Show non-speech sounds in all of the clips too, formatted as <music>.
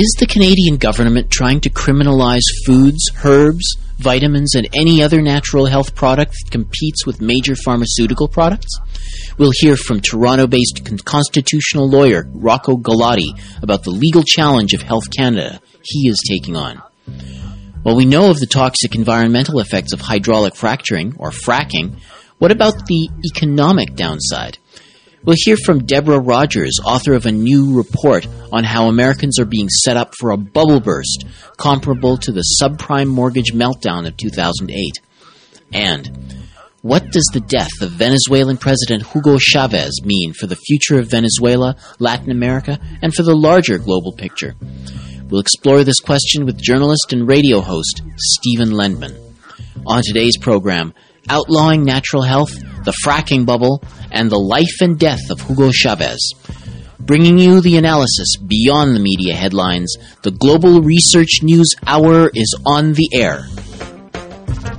Is the Canadian government trying to criminalize foods, herbs, vitamins, and any other natural health product that competes with major pharmaceutical products? We'll hear from Toronto based constitutional lawyer Rocco Galati about the legal challenge of Health Canada he is taking on. While we know of the toxic environmental effects of hydraulic fracturing, or fracking, what about the economic downside? We'll hear from Deborah Rogers, author of a new report on how Americans are being set up for a bubble burst comparable to the subprime mortgage meltdown of 2008. And what does the death of Venezuelan President Hugo Chavez mean for the future of Venezuela, Latin America, and for the larger global picture? We'll explore this question with journalist and radio host Stephen Lendman. On today's program, outlawing natural health, the fracking bubble, and the life and death of Hugo Chavez. Bringing you the analysis beyond the media headlines, the Global Research News Hour is on the air.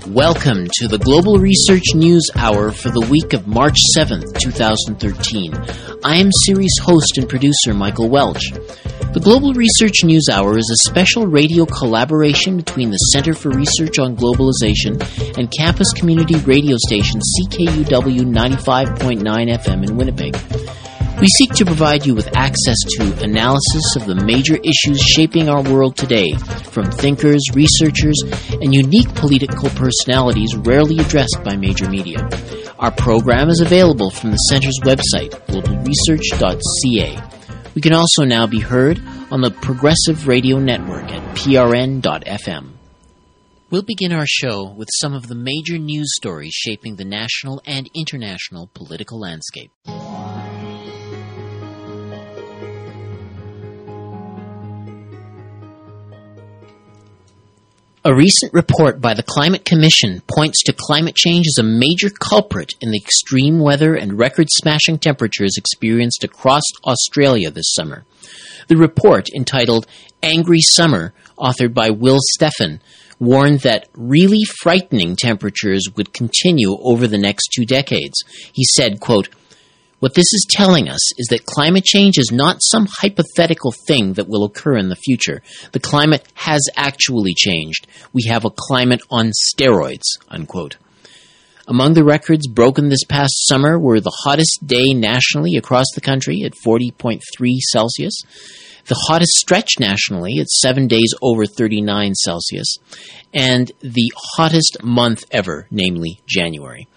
Welcome to the Global Research News Hour for the week of March 7th, 2013. I am series host and producer Michael Welch. The Global Research News Hour is a special radio collaboration between the Center for Research on Globalization and campus community radio station CKUW 95.9 FM in Winnipeg. We seek to provide you with access to analysis of the major issues shaping our world today, from thinkers, researchers, and unique political personalities rarely addressed by major media. Our program is available from the Center's website, globalresearch.ca. We can also now be heard on the Progressive Radio Network at prn.fm. We'll begin our show with some of the major news stories shaping the national and international political landscape. A recent report by the Climate Commission points to climate change as a major culprit in the extreme weather and record smashing temperatures experienced across Australia this summer. The report, entitled Angry Summer, authored by Will Steffen, warned that really frightening temperatures would continue over the next two decades. He said, quote, what this is telling us is that climate change is not some hypothetical thing that will occur in the future. The climate has actually changed. We have a climate on steroids, unquote. Among the records broken this past summer were the hottest day nationally across the country at 40.3 Celsius, the hottest stretch nationally at seven days over 39 Celsius, and the hottest month ever, namely January.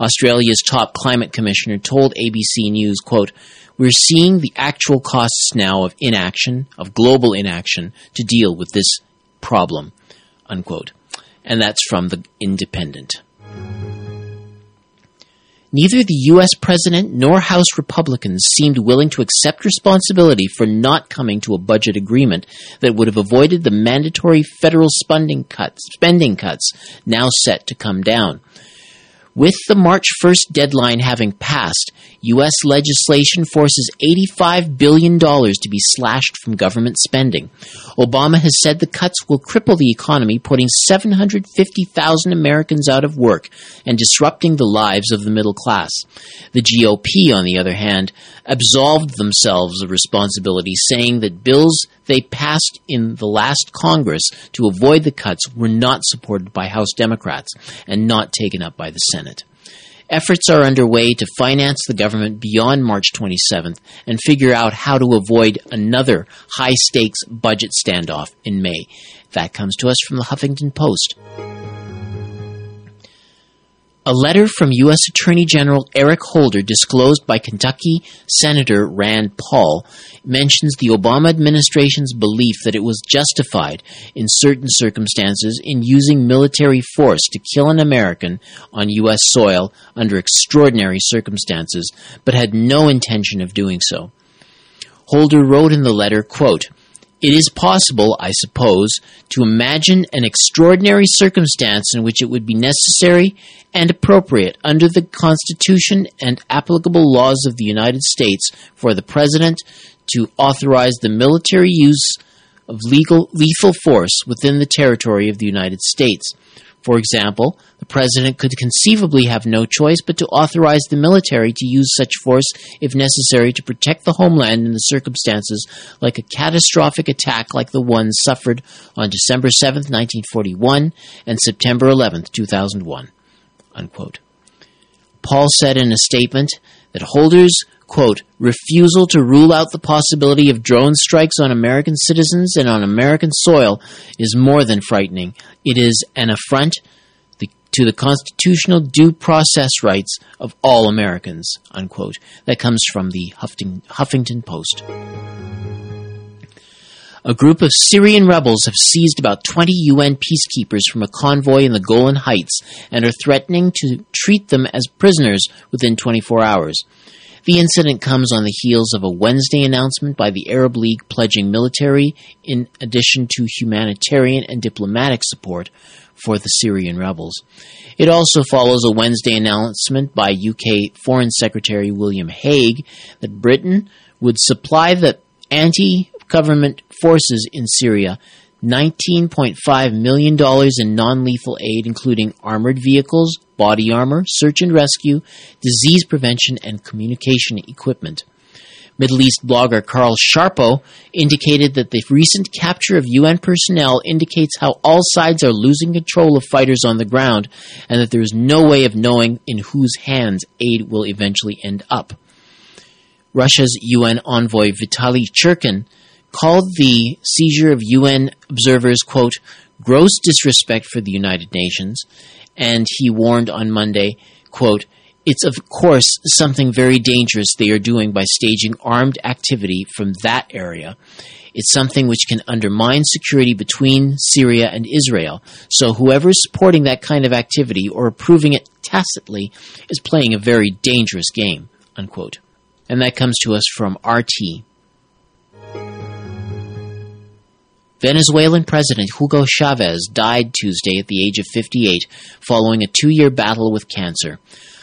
Australia's top climate commissioner told ABC News, quote, we're seeing the actual costs now of inaction, of global inaction, to deal with this problem, unquote. And that's from The Independent. Neither the U.S. President nor House Republicans seemed willing to accept responsibility for not coming to a budget agreement that would have avoided the mandatory federal spending cuts, spending cuts now set to come down. With the March 1st deadline having passed, U.S. legislation forces $85 billion to be slashed from government spending. Obama has said the cuts will cripple the economy, putting 750,000 Americans out of work and disrupting the lives of the middle class. The GOP, on the other hand, absolved themselves of responsibility, saying that bills they passed in the last Congress to avoid the cuts were not supported by House Democrats and not taken up by the Senate. Efforts are underway to finance the government beyond March 27th and figure out how to avoid another high stakes budget standoff in May. That comes to us from the Huffington Post. A letter from U.S. Attorney General Eric Holder, disclosed by Kentucky Senator Rand Paul, mentions the Obama administration's belief that it was justified in certain circumstances in using military force to kill an American on U.S. soil under extraordinary circumstances, but had no intention of doing so. Holder wrote in the letter, quote, it is possible, I suppose, to imagine an extraordinary circumstance in which it would be necessary and appropriate under the Constitution and applicable laws of the United States for the President to authorize the military use of legal lethal force within the territory of the United States. For example, the president could conceivably have no choice but to authorize the military to use such force if necessary to protect the homeland in the circumstances like a catastrophic attack like the one suffered on December 7, 1941 and September 11, 2001. Unquote. Paul said in a statement that holders quote, refusal to rule out the possibility of drone strikes on American citizens and on American soil is more than frightening. It is an affront to the constitutional due process rights of all Americans, unquote. That comes from the Huffington Post. A group of Syrian rebels have seized about 20 UN peacekeepers from a convoy in the Golan Heights and are threatening to treat them as prisoners within 24 hours. The incident comes on the heels of a Wednesday announcement by the Arab League pledging military in addition to humanitarian and diplomatic support for the Syrian rebels. It also follows a Wednesday announcement by UK Foreign Secretary William Hague that Britain would supply the anti government forces in Syria $19.5 million in non lethal aid, including armored vehicles, body armor, search and rescue, disease prevention, and communication equipment. Middle East blogger Karl Sharro indicated that the recent capture of UN personnel indicates how all sides are losing control of fighters on the ground and that there is no way of knowing in whose hands aid will eventually end up. Russia's UN envoy Vitaly Churkin called the seizure of UN observers, quote, gross disrespect for the United Nations, and he warned on Monday, quote, it's of course something very dangerous they are doing by staging armed activity from that area. It's something which can undermine security between Syria and Israel. So whoever is supporting that kind of activity or approving it tacitly is playing a very dangerous game. Unquote. And that comes to us from RT. Venezuelan President Hugo Chavez died Tuesday at the age of 58 following a two year battle with cancer.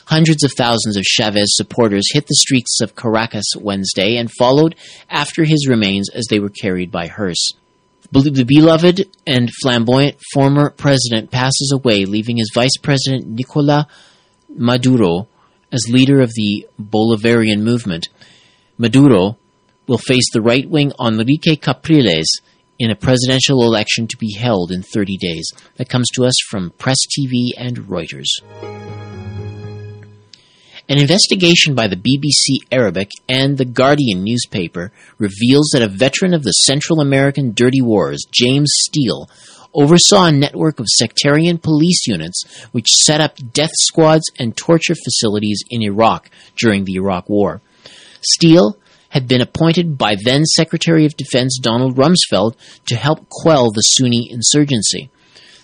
Hundreds of thousands of Chavez supporters hit the streets of Caracas Wednesday and followed after his remains as they were carried by hearse. The beloved and flamboyant former president passes away, leaving his vice president Nicolas Maduro as leader of the Bolivarian movement. Maduro will face the right wing Enrique Capriles in a presidential election to be held in 30 days. That comes to us from Press TV and Reuters. An investigation by the BBC Arabic and The Guardian newspaper reveals that a veteran of the Central American Dirty Wars, James Steele, oversaw a network of sectarian police units which set up death squads and torture facilities in Iraq during the Iraq War. Steele had been appointed by then Secretary of Defense Donald Rumsfeld to help quell the Sunni insurgency.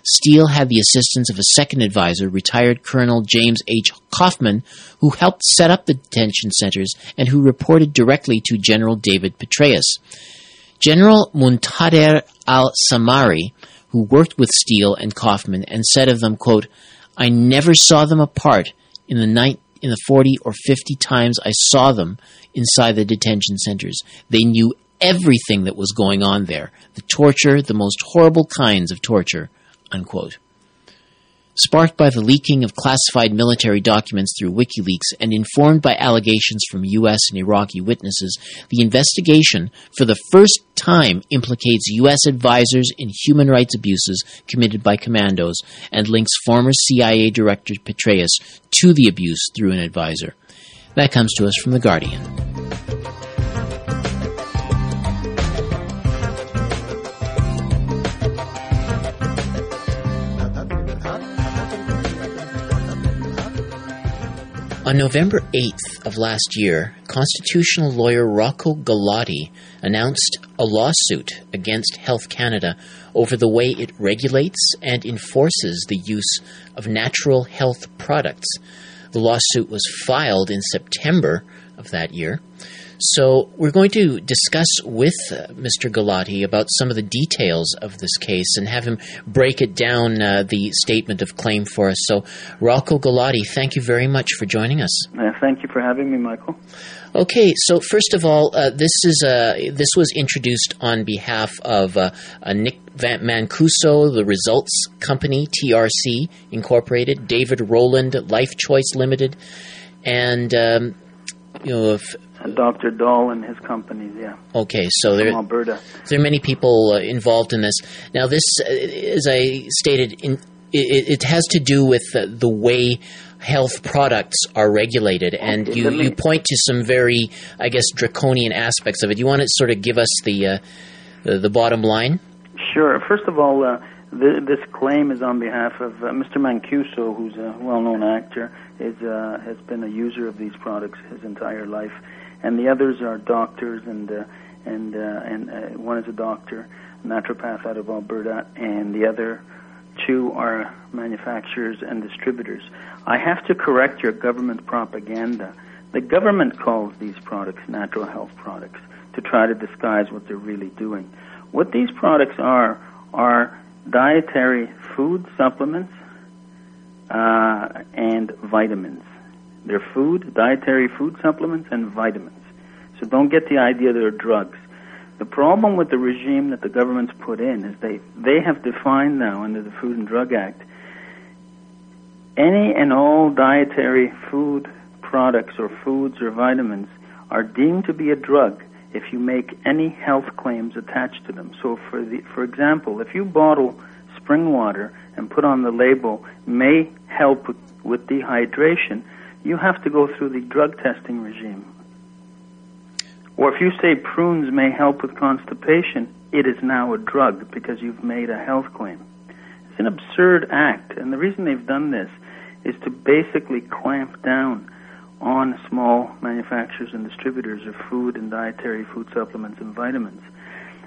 Steele had the assistance of a second advisor, retired Colonel James H. Kaufman, who helped set up the detention centers and who reported directly to General David Petraeus. General Muntader al-Samari, who worked with Steele and Kaufman and said of them, quote, I never saw them apart in the night in the 40 or 50 times I saw them inside the detention centers. They knew everything that was going on there the torture, the most horrible kinds of torture. Unquote. Sparked by the leaking of classified military documents through WikiLeaks and informed by allegations from U.S. and Iraqi witnesses, the investigation, for the first time, implicates U.S. advisors in human rights abuses committed by commandos and links former CIA Director Petraeus to the abuse through an advisor. That comes to us from The Guardian. On November 8th of last year, constitutional lawyer Rocco Galati announced a lawsuit against Health Canada over the way it regulates and enforces the use of natural health products. The lawsuit was filed in September of that year. So we're going to discuss with uh, Mr. Galati about some of the details of this case and have him break it down, uh, the statement of claim for us. So, Rocco Galati, thank you very much for joining us. Uh, thank you for having me, Michael. Okay, so first of all, uh, this is uh, this was introduced on behalf of uh, Nick Van Mancuso, the Results Company, TRC Incorporated, David Rowland, Life Choice Limited, and um, you know, Dr. Dahl and his companies, yeah. Okay, so there, Alberta. there are many people uh, involved in this. Now, this, uh, as I stated, in, it, it, has to do with uh, the way health products are regulated, and Okay, you, me- you point to some very, I guess, draconian aspects of it. You want to sort of give us the uh, the, the bottom line? Sure. First of all, uh, th- this claim is on behalf of uh, Mr. Mancuso, who's a well-known actor, is uh, has been a user of these products his entire life, and the others are doctors, and uh, and uh, and uh, one is a doctor, naturopath out of Alberta, and the other two are manufacturers and distributors. I have to correct your government propaganda. The government calls these products natural health products to try to disguise what they're really doing. What these products are are dietary food supplements uh, and vitamins. They're food, dietary food supplements, and vitamins. So don't get the idea they're drugs. The problem with the regime that the government's put in is they, they have defined now under the Food and Drug Act any and all dietary food products or foods or vitamins are deemed to be a drug if you make any health claims attached to them. So for the for example, if you bottle spring water and put on the label may help with, with dehydration, you have to go through the drug testing regime. Or if you say prunes may help with constipation, it is now a drug because you've made a health claim. It's an absurd act, and the reason they've done this is to basically clamp down on small manufacturers and distributors of food and dietary food supplements and vitamins.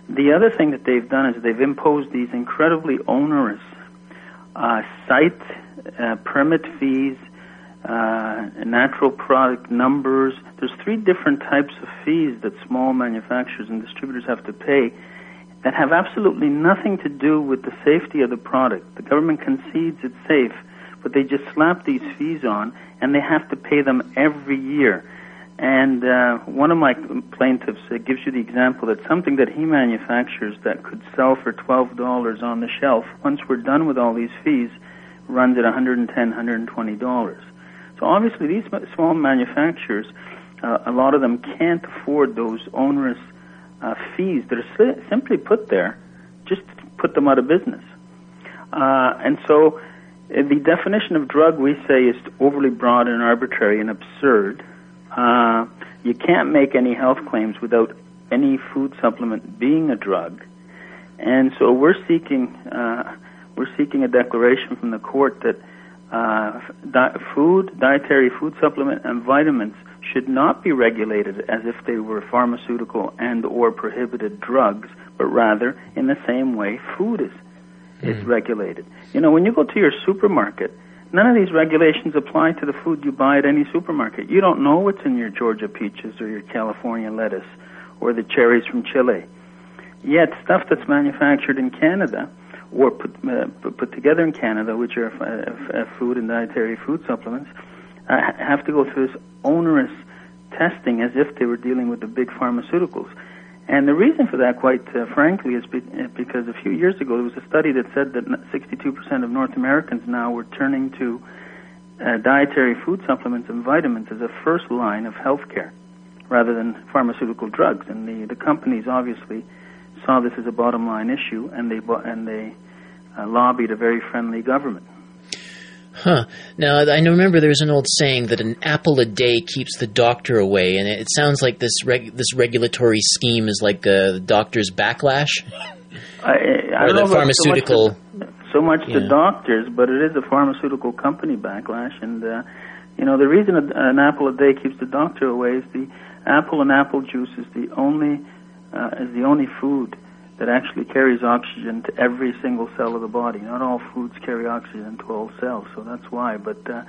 The other thing that they've done is they've imposed these incredibly onerous uh, site uh, permit fees, uh, natural product numbers. There's three different types of fees that small manufacturers and distributors have to pay that have absolutely nothing to do with the safety of the product. The government concedes it's safe, but they just slap these fees on, and they have to pay them every year. And uh, one of my plaintiffs uh, gives you the example that something that he manufactures that could sell for twelve dollars on the shelf, once we're done with all these fees, runs at 110 120 dollars. So obviously, these small manufacturers, uh, a lot of them can't afford those onerous uh, fees that are si- simply put there just to put them out of business. Uh, and so, uh, the definition of drug we say is overly broad and arbitrary and absurd. Uh, you can't make any health claims without any food supplement being a drug, and so we're seeking uh, we're seeking a declaration from the court that uh, di- food, dietary food supplement, and vitamins should not be regulated as if they were pharmaceutical and or prohibited drugs, but rather in the same way food is is regulated. You know, when you go to your supermarket, none of these regulations apply to the food you buy at any supermarket. You don't know what's in your Georgia peaches or your California lettuce or the cherries from Chile. Yet stuff that's manufactured in Canada or put, uh, put together in Canada, which are uh, uh, food and dietary food supplements, uh, have to go through this onerous testing as if they were dealing with the big pharmaceuticals. And the reason for that, quite uh, frankly, is be- uh, because a few years ago there was a study that said that 62% of North Americans now were turning to uh, dietary food supplements and vitamins as a first line of health care rather than pharmaceutical drugs. And the, the companies obviously saw this as a bottom line issue, and they bo- and they uh, lobbied a very friendly government. Huh. Now, I remember there's an old saying that an apple a day keeps the doctor away, and it sounds like this reg- this regulatory scheme is like a doctor's backlash. I, I Or don't the know pharmaceutical- so much, the, so much Yeah. the doctors, but it is a pharmaceutical company backlash. And uh, you know the reason an apple a day keeps the doctor away is the apple and apple juice is the only uh, is the only food that actually carries oxygen to every single cell of the body. Not all foods carry oxygen to all cells, so that's why. But uh,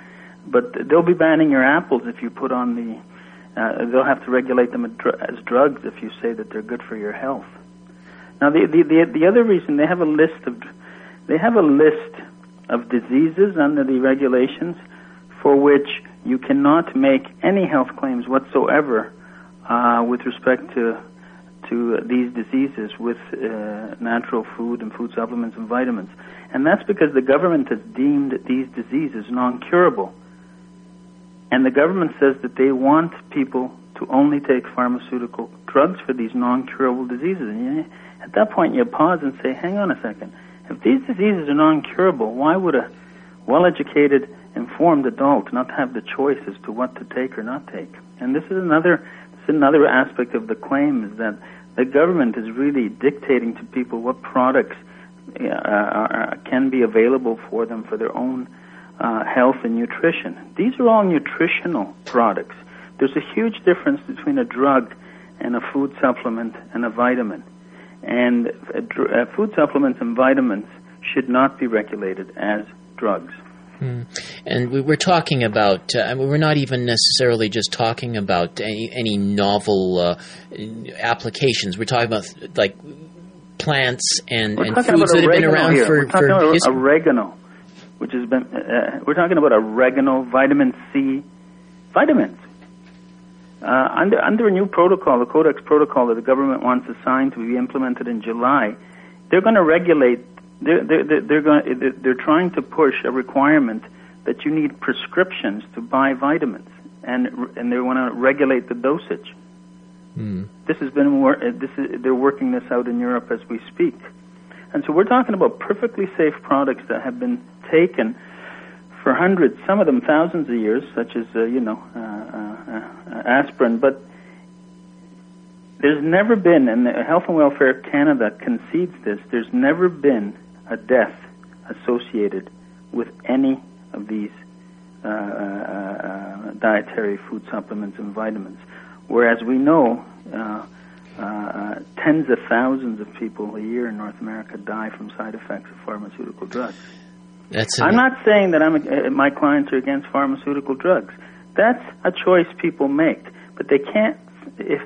but they'll be banning your apples if you put on the uh, they'll have to regulate them as drugs if you say that they're good for your health. Now, the, the the the other reason they have a list of they have a list of diseases under the regulations for which you cannot make any health claims whatsoever uh, with respect to to these diseases with uh, natural food and food supplements and vitamins. And that's because the government has deemed these diseases non-curable. And the government says that they want people to only take pharmaceutical drugs for these non-curable diseases. And you, at that point, you pause and say, hang on a second. If these diseases are non-curable, why would a well-educated, informed adult not have the choice as to what to take or not take? And this is another this is another aspect of the claim is that the government is really dictating to people what products uh, are, can be available for them for their own uh, health and nutrition. These are all nutritional products. There's a huge difference between a drug and a food supplement and a vitamin. And uh, uh, food supplements and vitamins should not be regulated as drugs. Hmm. And we were talking about, uh, I mean, we're not even necessarily just talking about any, any novel uh, applications. We're talking about like plants and, and foods that have been around here. for, we're talking for about history. oregano, which has been, uh, we're talking about oregano, vitamin C, vitamins. Uh, under, under a new protocol, the Codex protocol that the government wants to sign to be implemented in July, they're going to regulate they're, they're, they're, going, they're trying to push a requirement that you need prescriptions to buy vitamins, and and they want to regulate the dosage. Mm. This has been uh, this is, they're working this out in Europe as we speak, and so we're talking about perfectly safe products that have been taken for hundreds, some of them thousands of years, such as uh, you know uh, uh, uh aspirin, but there's never been, and Health and Welfare Canada concedes this. There's never been a death associated with any of these uh, uh, uh, dietary food supplements and vitamins. Whereas we know uh, uh, tens of thousands of people a year in North America die from side effects of pharmaceutical drugs. That's I'm not saying that I'm, uh, my clients are against pharmaceutical drugs. That's a choice people make, but they can't. If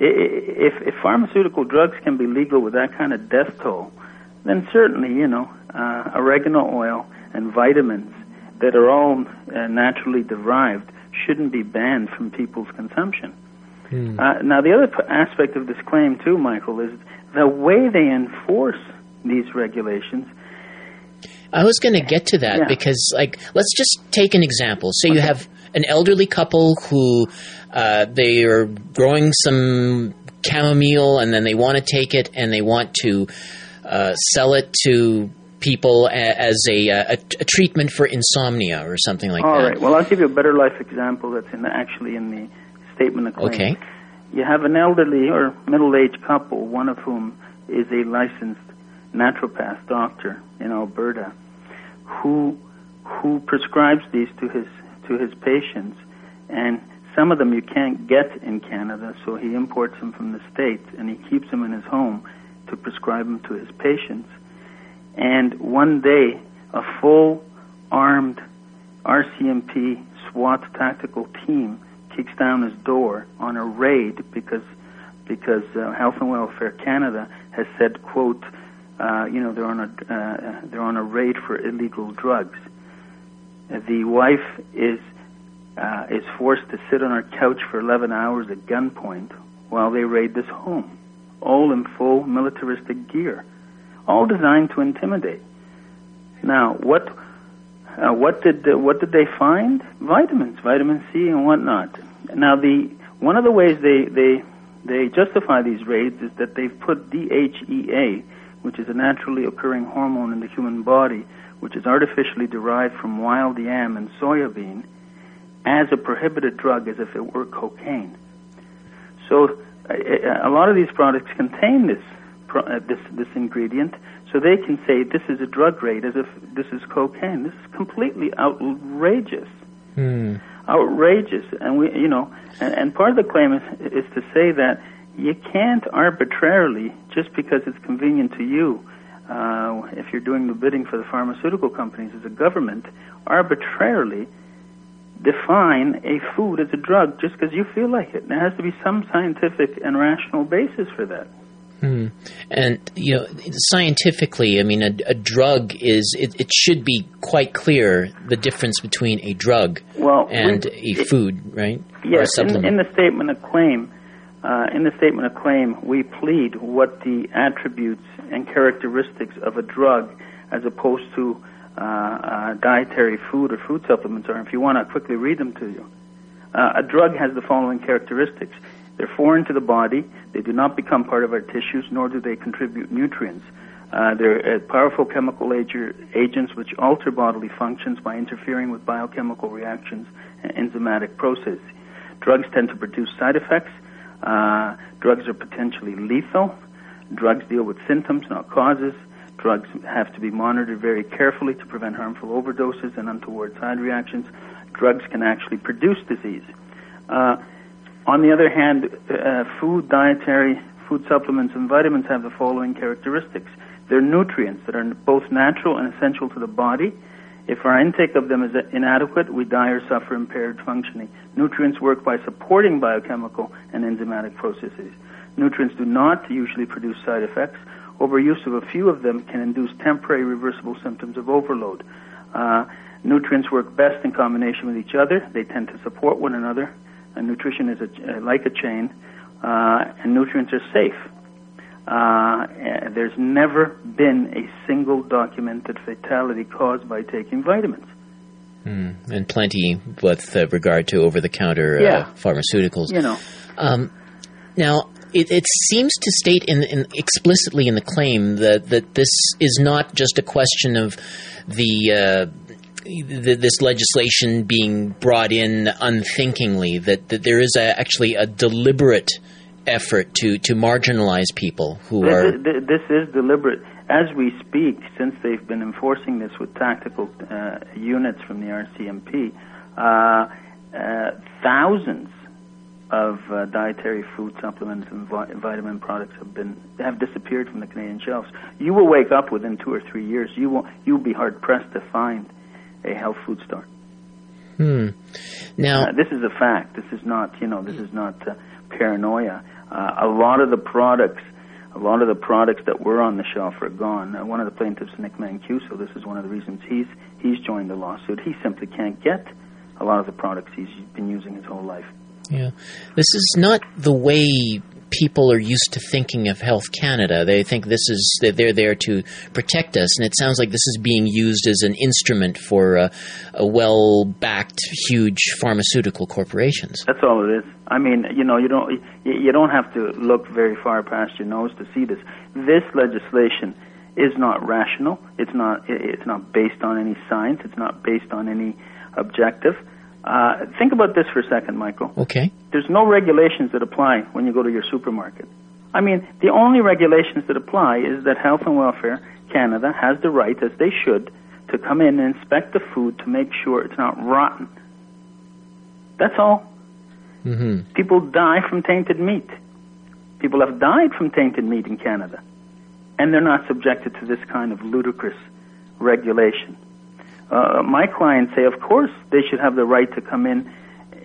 if, if pharmaceutical drugs can be legal with that kind of death toll, then certainly, you know, uh, oregano oil and vitamins that are all uh, naturally derived shouldn't be banned from people's consumption. Hmm. Uh, now, the other p- aspect of this claim, too, Michael, is the way they enforce these regulations. I was going to get to that yeah. because, like, let's just take an example. So okay. you have an elderly couple who uh, they are growing some chamomile and then they want to take it and they want to uh, sell it to people as a, a, a, treatment for insomnia or something like All that. All right. Well, I'll give you a better life example that's in the, actually in the statement of claim. Okay. You have an elderly or middle-aged couple, one of whom is a licensed naturopath doctor in Alberta, who who prescribes these to his to his patients, and some of them you can't get in Canada, so he imports them from the States and he keeps them in his home to prescribe them to his patients. And one day, a full armed RCMP SWAT tactical team kicks down his door on a raid because because uh, Health and Welfare Canada has said, "quote, uh, you know, they're on a uh, they're on a raid for illegal drugs." The wife is uh, is forced to sit on her couch for 11 hours at gunpoint while they raid this home, all in full militaristic gear, all designed to intimidate. Now, what uh, what did uh, what did they find? Vitamins, vitamin C, and whatnot. Now, the one of the ways they they they justify these raids is that they've put DHEA, which is a naturally occurring hormone in the human body, which is artificially derived from wild yam and soybean, as a prohibited drug as if it were cocaine. So a lot of these products contain this uh, this this ingredient, so they can say this is a drug rate as if this is cocaine. This is completely outrageous. Hmm. Outrageous, and we, you know, and, and part of the claim is is to say that you can't arbitrarily, just because it's convenient to you, uh, if you're doing the bidding for the pharmaceutical companies as a government, arbitrarily define a food as a drug just because you feel like it. There has to be some scientific and rational basis for that. Hmm. And you know, scientifically, I mean, a, a drug is it, it, should be quite clear the difference between a drug well, and we, a food, right? Yes, in, in, the statement of claim, uh, in the statement of claim, we plead what the attributes and characteristics of a drug, as opposed to uh, uh, dietary food or food supplements, are. If you want to quickly read them to you, uh, a drug has the following characteristics: they're foreign to the body. They do not become part of our tissues, nor do they contribute nutrients. Uh, they're uh, powerful chemical agents which alter bodily functions by interfering with biochemical reactions and enzymatic processes. Drugs tend to produce side effects. Uh, drugs are potentially lethal. Drugs deal with symptoms, not causes. Drugs have to be monitored very carefully to prevent harmful overdoses and untoward side reactions. Drugs can actually produce disease. Uh, on the other hand, uh, food, dietary, food supplements, and vitamins have the following characteristics. They're nutrients that are both natural and essential to the body. If our intake of them is inadequate, we die or suffer impaired functioning. Nutrients work by supporting biochemical and enzymatic processes. Nutrients do not usually produce side effects. Overuse of a few of them can induce temporary reversible symptoms of overload. Uh, nutrients work best in combination with each other. They tend to support one another nutrition is a, uh, like a chain, uh, and nutrients are safe. Uh, there's never been a single documented fatality caused by taking vitamins. Mm, and plenty with uh, regard to over-the-counter uh, yeah. pharmaceuticals. You know. Um, now, it, it, seems to state in, in, explicitly in the claim that, that this is not just a question of the uh, this legislation being brought in unthinkingly, that, that there is a, actually a deliberate effort to, to marginalize people who this are. Is, this is deliberate. As we speak, since they've been enforcing this with tactical uh, units from the RCMP, uh, uh, thousands of uh, dietary food supplements and vi- vitamin products have been have disappeared from the Canadian shelves. You will wake up within two or three years. You will you will be hard pressed to find a health food store. Hmm. Now, uh, this is a fact. This is not, you know, this is not uh, paranoia. Uh, a lot of the products, a lot of the products that were on the shelf are gone. Uh, one of the plaintiffs, Nick Mancuso, this is one of the reasons he's he's joined the lawsuit. He simply can't get a lot of the products he's been using his whole life. Yeah, this is not the way people are used to thinking of Health Canada. They think this is they're there to protect us, and it sounds like this is being used as an instrument for a, a well-backed, huge pharmaceutical corporations. That's all it is. I mean, you know, you don't you don't have to look very far past your nose to see this. This legislation is not rational. It's not it's not based on any science. It's not based on any objective. Uh, think about this for a second, Michael. Okay. There's no regulations that apply when you go to your supermarket. I mean, the only regulations that apply is that Health and Welfare Canada has the right, as they should, to come in and inspect the food to make sure it's not rotten. That's all. Mm-hmm. People die from tainted meat. People have died from tainted meat in Canada, and they're not subjected to this kind of ludicrous regulation. Uh, my clients say, of course, they should have the right to come in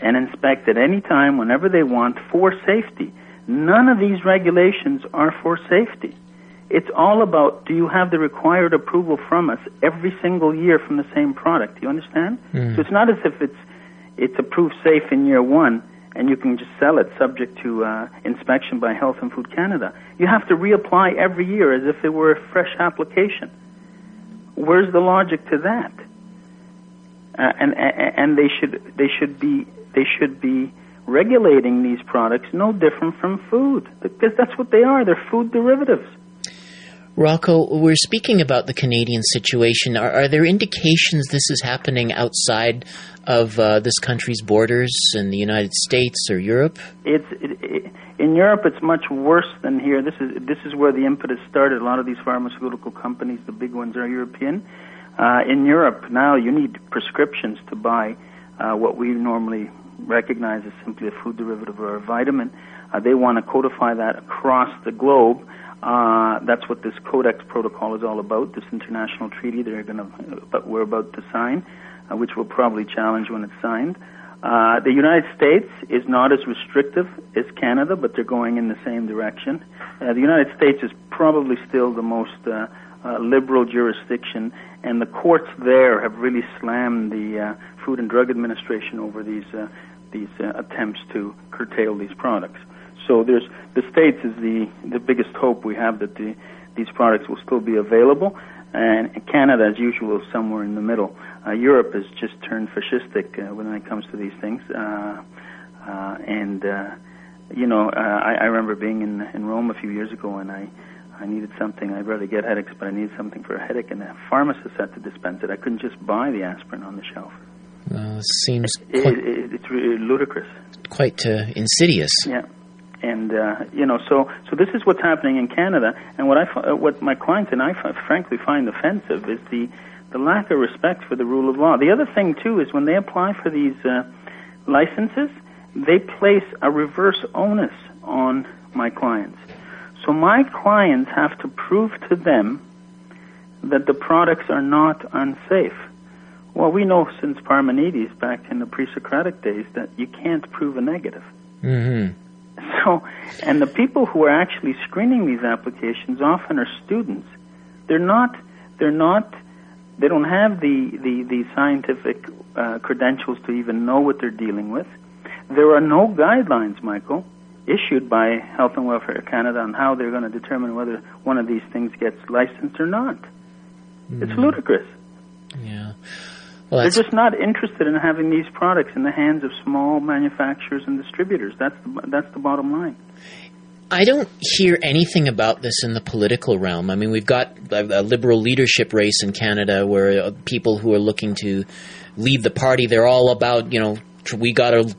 and inspect at any time, whenever they want, for safety. None of these regulations are for safety. It's all about do you have the required approval from us every single year from the same product? Do you understand? Mm. So it's not as if it's it's approved safe in year one and you can just sell it subject to uh, inspection by Health and Food Canada. You have to reapply every year as if it were a fresh application. Where's the logic to that? Uh, and and they should they should be they should be regulating these products no different from food because that's what they are. They're food derivatives. Rocco, we're speaking about the Canadian situation. Are, are there indications this is happening outside of uh, this country's borders in the United States or Europe? It's it, it, in Europe. It's much worse than here. This is this is where the impetus started. A lot of these pharmaceutical companies, the big ones, are European. Uh, in Europe now, you need prescriptions to buy uh, what we normally recognize as simply a food derivative or a vitamin. Uh, they want to codify that across the globe. Uh, that's what this Codex protocol is all about. This international treaty they're going to, but we're about to sign. uh, which we'll probably challenge when it's signed. Uh, the United States is not as restrictive as Canada, but they're going in the same direction. Uh, the United States is probably still the most uh, uh, liberal jurisdiction, and the courts there have really slammed the uh, Food and Drug Administration over these uh, these uh, attempts to curtail these products. So there's the states is the the biggest hope we have that the these products will still be available, and Canada, as usual, is somewhere in the middle. Uh, Europe has just turned fascistic when it comes to these things, and you know, I, I remember being in in Rome a few years ago, and I I needed something. I'd rather get headaches, but I needed something for a headache, and the pharmacist had to dispense it. I couldn't just buy the aspirin on the shelf. Uh, seems It, quite, it, it's really ludicrous. quite uh, insidious. Yeah, and uh, you know, so so this is what's happening in Canada, and what I uh, what my clients and I frankly find offensive is the the lack of respect for the rule of law. The other thing too is when they apply for these uh, licenses, they place a reverse onus on my clients. So my clients have to prove to them that the products are not unsafe. Well, we know since Parmenides back in the pre-Socratic days that you can't prove a negative. hmm So, and the people who are actually screening these applications often are students. They're not. They're not. They don't have the the, the scientific uh, credentials to even know what they're dealing with. There are no guidelines, Michael, issued by Health and Welfare Canada on how they're going to determine whether one of these things gets licensed or not. It's ludicrous. Yeah. Well, They're just not interested in having these products in the hands of small manufacturers and distributors. That's the, that's the bottom line. I don't hear anything about this in the political realm. I mean, we've got a, a liberal leadership race in Canada where uh, people who are looking to leave the party, they're all about, you know, we got to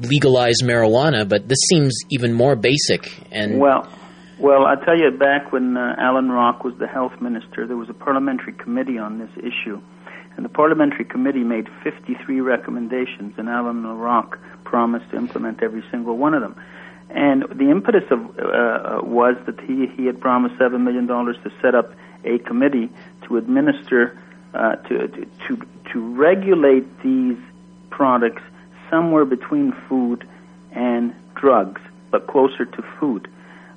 legalize marijuana, but this seems even more basic. And Well, well, I tell you, back when uh, Allan Rock was the health minister, there was a parliamentary committee on this issue, and the parliamentary committee made 53 recommendations, and Allan Rock promised to implement every single one of them. And the impetus of uh, was that he he had promised seven million dollars to set up a committee to administer uh, to to to regulate these products somewhere between food and drugs, but closer to food.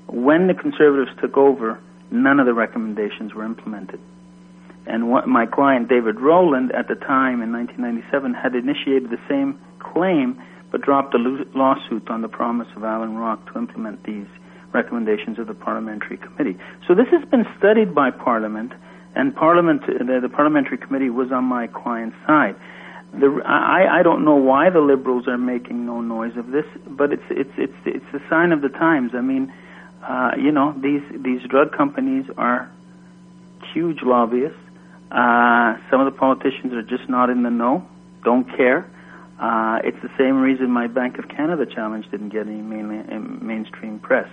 When the conservatives took over, none of the recommendations were implemented. And what, my client David Rowland at the time in 1997 had initiated the same claim, but dropped a lawsuit on the promise of Allan Rock to implement these recommendations of the parliamentary committee. So this has been studied by Parliament, and Parliament, uh, the, the parliamentary committee was on my client's side. The, I, I don't know why the liberals are making no noise of this, but it's it's it's it's a sign of the times. I mean, uh, you know, these these drug companies are huge lobbyists. Uh, some of the politicians are just not in the know, don't care. Uh, it's the same reason my Bank of Canada challenge didn't get any main, mainstream press.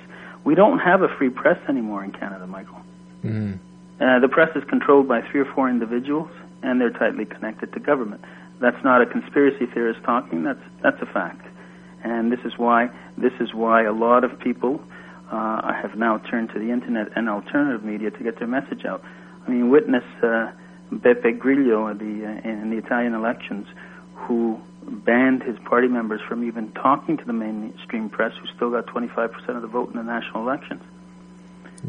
We don't have a free press anymore in Canada, Michael. Mm. Uh, the press is controlled by three or four individuals, and they're tightly connected to government. That's not a conspiracy theorist talking. That's that's a fact, and this is why this is why a lot of people uh, have now turned to the internet and alternative media to get their message out. I mean, witness uh, Beppe Grillo the, uh, in the Italian elections, who banned his party members from even talking to the mainstream press, who still got 25% of the vote in the national elections.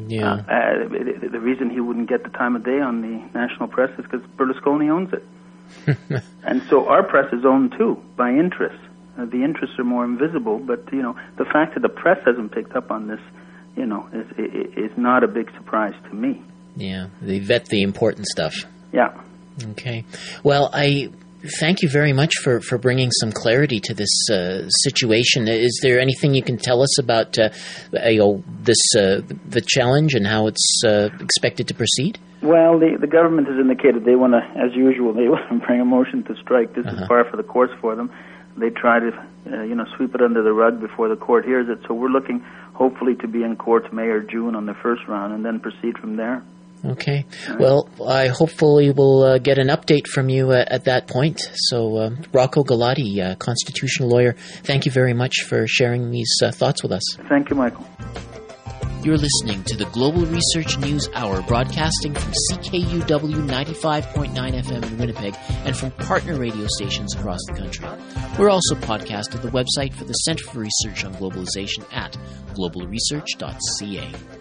yeah. Uh, uh, the, the reason he wouldn't get the time of day on the national press is because Berlusconi owns it. <laughs> and so our press is owned too by interests. Uh, the interests are more invisible, but you know the fact that the press hasn't picked up on this, you know, is is not a big surprise to me. yeah. They vet the important stuff. Yeah. Okay. Well, I thank you very much for, for bringing some clarity to this uh, situation. Is there anything you can tell us about uh, you know, this uh, the challenge and how it's uh, expected to proceed? Well, the the government has indicated they want to, as usual, they <laughs> want to bring a motion to strike. This Uh-huh. is par for the course for them. They try to, uh, you know, sweep it under the rug before the court hears it. So we're looking, hopefully, to be in court May or June on the first round, and then proceed from there. Okay. Well, I hopefully will uh, get an update from you uh, at that point. So, uh, Rocco Galati, uh, constitutional lawyer, thank you very much for sharing these uh, thoughts with us. Thank you, Michael. You're listening to the Global Research News Hour, broadcasting from CKUW 95.9 FM in Winnipeg and from partner radio stations across the country. We're also podcast at the website for the Center for Research on Globalization at globalresearch.ca.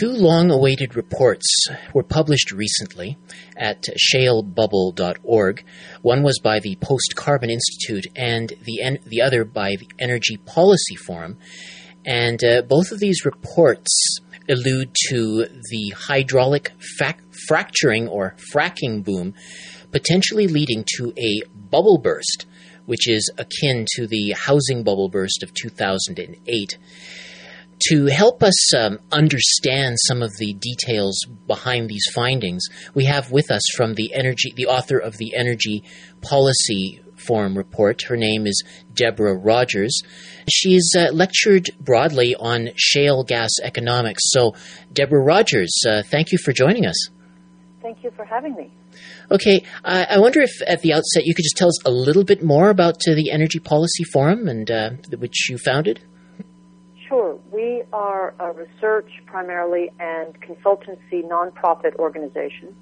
Two long awaited reports were published recently at shalebubble.org. One was by the Post Carbon Institute and the, en- the other by the Energy Policy Forum. And uh, both of these reports allude to the hydraulic fac- fracturing or fracking boom potentially leading to a bubble burst, which is akin to the housing bubble burst of 2008. To help us um, understand some of the details behind these findings, we have with us from the energy, the author of the Energy Policy Forum report. Her name is Deborah Rogers. She's uh, lectured broadly on shale gas economics. So, Deborah Rogers, uh, thank you for joining us. Thank you for having me. Okay, uh, I wonder if at the outset you could just tell us a little bit more about uh, the Energy Policy Forum and uh, which you founded. Sure. We are a research primarily and consultancy nonprofit organization,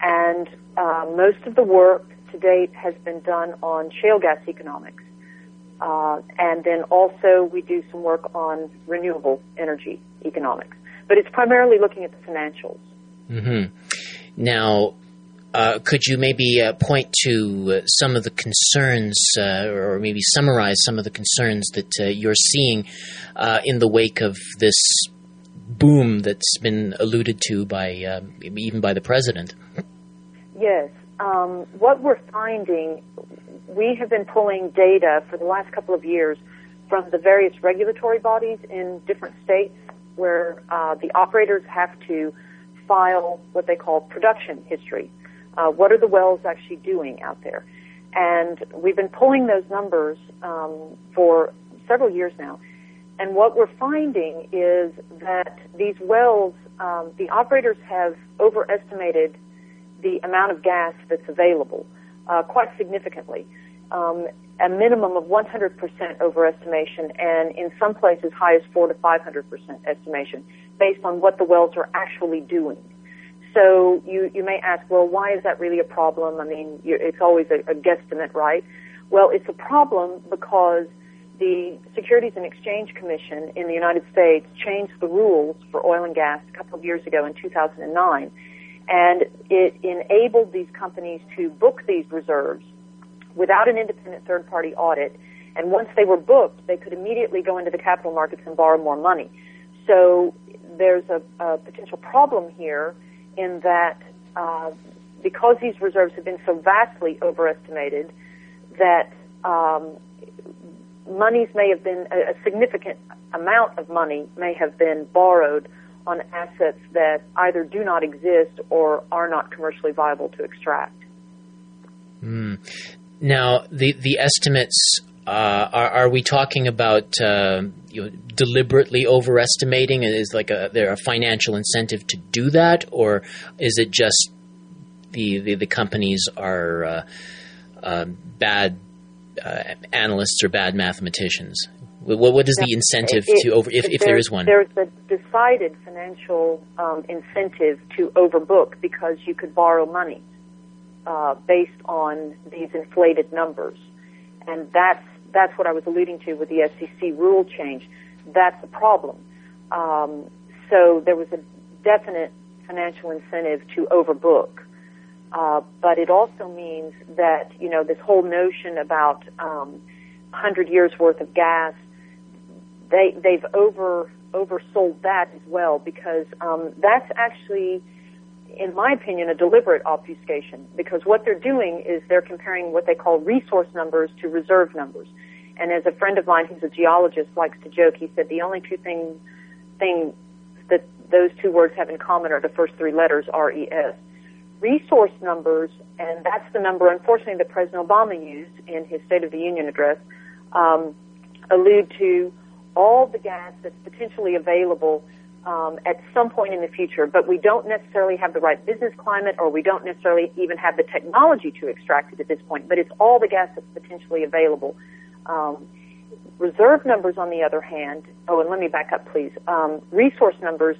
and uh, most of the work to date has been done on shale gas economics. Uh, and then also we do some work on renewable energy economics. But it's primarily looking at the financials. Mm-hmm. Now, uh, could you maybe uh, point to uh, some of the concerns, uh, or maybe summarize some of the concerns that uh, you're seeing in the wake of this boom that's been alluded to by even by the president? Yes. Um, what we're finding, we have been pulling data for the last couple of years from the various regulatory bodies in different states where the operators have to file what they call production history uh, what are the wells actually doing out there? And we've been pulling those numbers um, for several years now. And what we're finding is that these wells, um, the operators have overestimated the amount of gas that's available uh, quite significantly. Um, a minimum of 100% overestimation, and in some places, high as 4 to 500% estimation, based on what the wells are actually doing. So you, you may ask, well, why is that really a problem? I mean, it's always a, a guesstimate, right? Well, it's a problem because the Securities and Exchange Commission in the United States changed the rules for oil and gas a couple of years ago in 2009. And it enabled these companies to book these reserves without an independent third party audit. And once they were booked, they could immediately go into the capital markets and borrow more money. So there's a, a potential problem here in that uh, because these reserves have been so vastly overestimated, that um, monies may have been a, significant amount of money may have been borrowed on assets that either do not exist or are not commercially viable to extract. Mm. Now, the the estimates uh, are, are, we talking about uh, you know, deliberately overestimating? Is like a there a financial incentive to do that, or is it just the the, the companies are uh, uh bad uh, analysts or bad mathematicians? What, what is the incentive it, to over if, if there is one? There's a decided financial um, incentive to overbook because you could borrow money uh, based on these inflated numbers, and that's that's what I was alluding to with the SEC rule change. That's the problem. Um, so there was a definite financial incentive to overbook. Uh, but it also means that, you know, this whole notion about um, 100 years worth of gas, they, they've over oversold that as well because um, that's actually in my opinion, a deliberate obfuscation because what they're doing is they're comparing what they call resource numbers to reserve numbers. And as a friend of mine who's a geologist likes to joke, he said the only two things thing that those two words have in common are the first three letters RES. Resource numbers, and that's the number, unfortunately, that President Obama used in his State of the Union address, um, allude to all the gas that's potentially available um, at some point in the future, but we don't necessarily have the right business climate or we don't necessarily even have the technology to extract it at this point, but it's all the gas that's potentially available. Um, reserve numbers, on the other hand, oh, and let me back up, please. Um, resource numbers,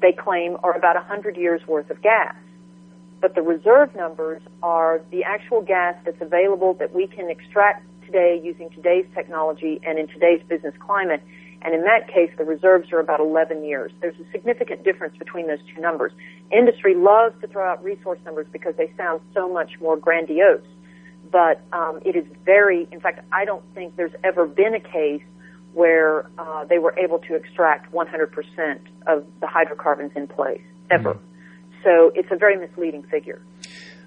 they claim, are about 100 years worth of gas. But the reserve numbers are the actual gas that's available that we can extract today using today's technology and in today's business climate. And in that case, the reserves are about 11 years. There's a significant difference between those two numbers. Industry loves to throw out resource numbers because they sound so much more grandiose. But um, it is very, in fact, I don't think there's ever been a case where uh, they were able to extract 100% of the hydrocarbons in place, ever. Mm-hmm. So it's a very misleading figure.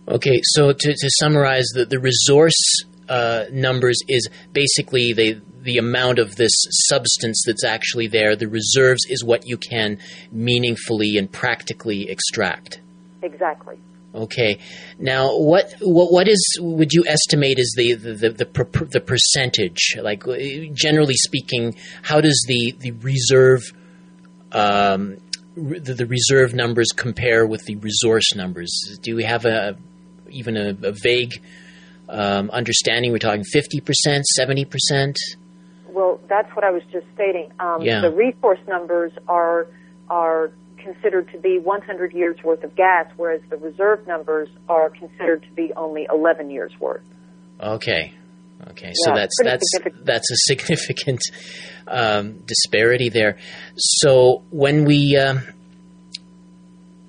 Okay, so to, to summarize, the, the resource uh, numbers is basically the the amount of this substance that's actually there. The reserves is what you can meaningfully and practically extract. Exactly. Okay. Now, what what what is would you estimate is the the the, the, the percentage? Like generally speaking, how does the the reserve um, the, the reserve numbers compare with the resource numbers? Do we have a even a, a vague um, understanding? We're talking fifty percent, seventy percent. Well, that's what I was just stating. Um, yeah. The resource numbers are are considered to be 100 years worth of gas, whereas the reserve numbers are considered to be only 11 years worth. Okay. Okay, so yeah, that's that's that's a significant um, disparity there. So when we um,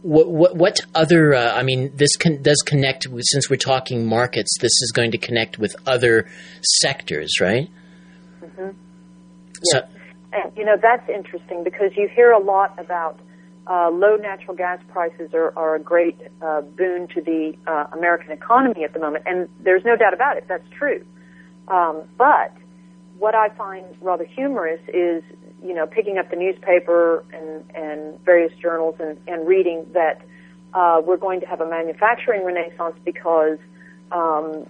what, what, what other? Uh, I mean, this con- does connect. With, since we're talking markets, this is going to connect with other sectors, right? Mm-hmm. So, and you know that's interesting because you hear a lot about uh, low natural gas prices are, are a great uh, boon to the uh, American economy at the moment, and there's no doubt about it. That's true. Um, but what I find rather humorous is you know, picking up the newspaper and, and various journals and, and reading that uh, we're going to have a manufacturing renaissance because um,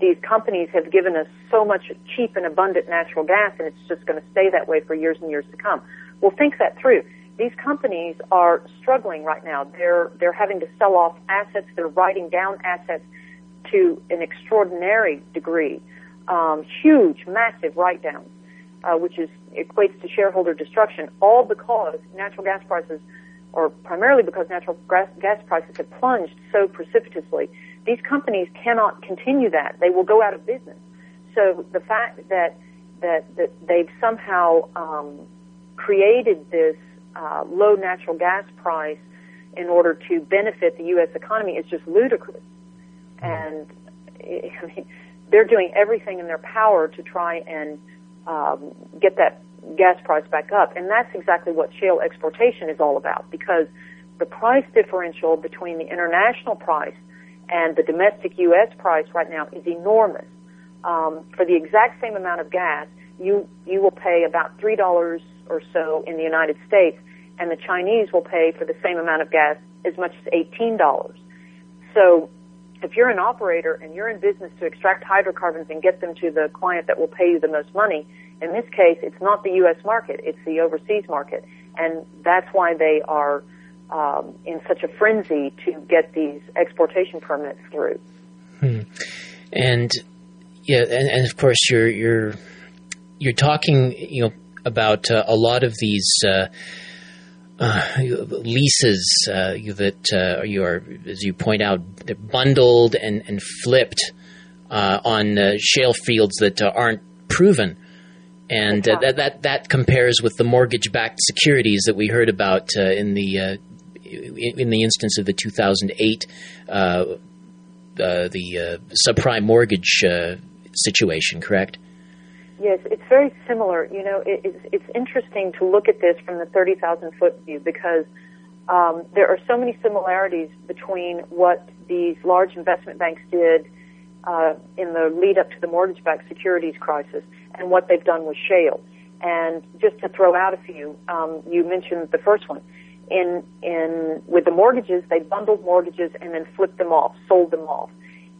these companies have given us so much cheap and abundant natural gas, and it's just going to stay that way for years and years to come. Well, think that through. These companies are struggling right now. They're they're having to sell off assets. They're writing down assets to an extraordinary degree, um, huge, massive write downs uh, which is equates to shareholder destruction, all because natural gas prices, or primarily because natural gas, gas prices have plunged so precipitously. These companies cannot continue that; they will go out of business. So the fact that that that they've somehow um, created this uh, low natural gas price in order to benefit the U.S. economy is just ludicrous, and I mean, they're doing everything in their power to try and um, get that gas price back up. And that's exactly what shale exploitation is all about because the price differential between the international price and the domestic U.S. price right now is enormous. Um, for the exact same amount of gas, you you will pay about three dollars or so in the United States, and the Chinese will pay for the same amount of gas as much as eighteen dollars. So if you're an operator and you're in business to extract hydrocarbons and get them to the client that will pay you the most money, in this case, it's not the U.S. market, it's the overseas market. And that's why they are um, in such a frenzy to get these exportation permits through. Hmm. And yeah, and, and, of course you're you're you're talking you know about uh, a lot of these uh, leases uh, that uh, you are, as you point out, bundled and, and flipped uh, on uh, shale fields that uh, aren't proven. And that, that that compares with the mortgage-backed securities that we heard about in the in the instance of the 2008 the subprime mortgage situation, correct? Yes, it's very similar. You know, it, it's, it's interesting to look at this from the 30,000 foot view because um, there are so many similarities between what these large investment banks did uh, in the lead up to the mortgage backed securities crisis and what they've done with shale. And just to throw out a few, um, you mentioned the first one. In, in, with the mortgages, they bundled mortgages and then flipped them off, sold them off.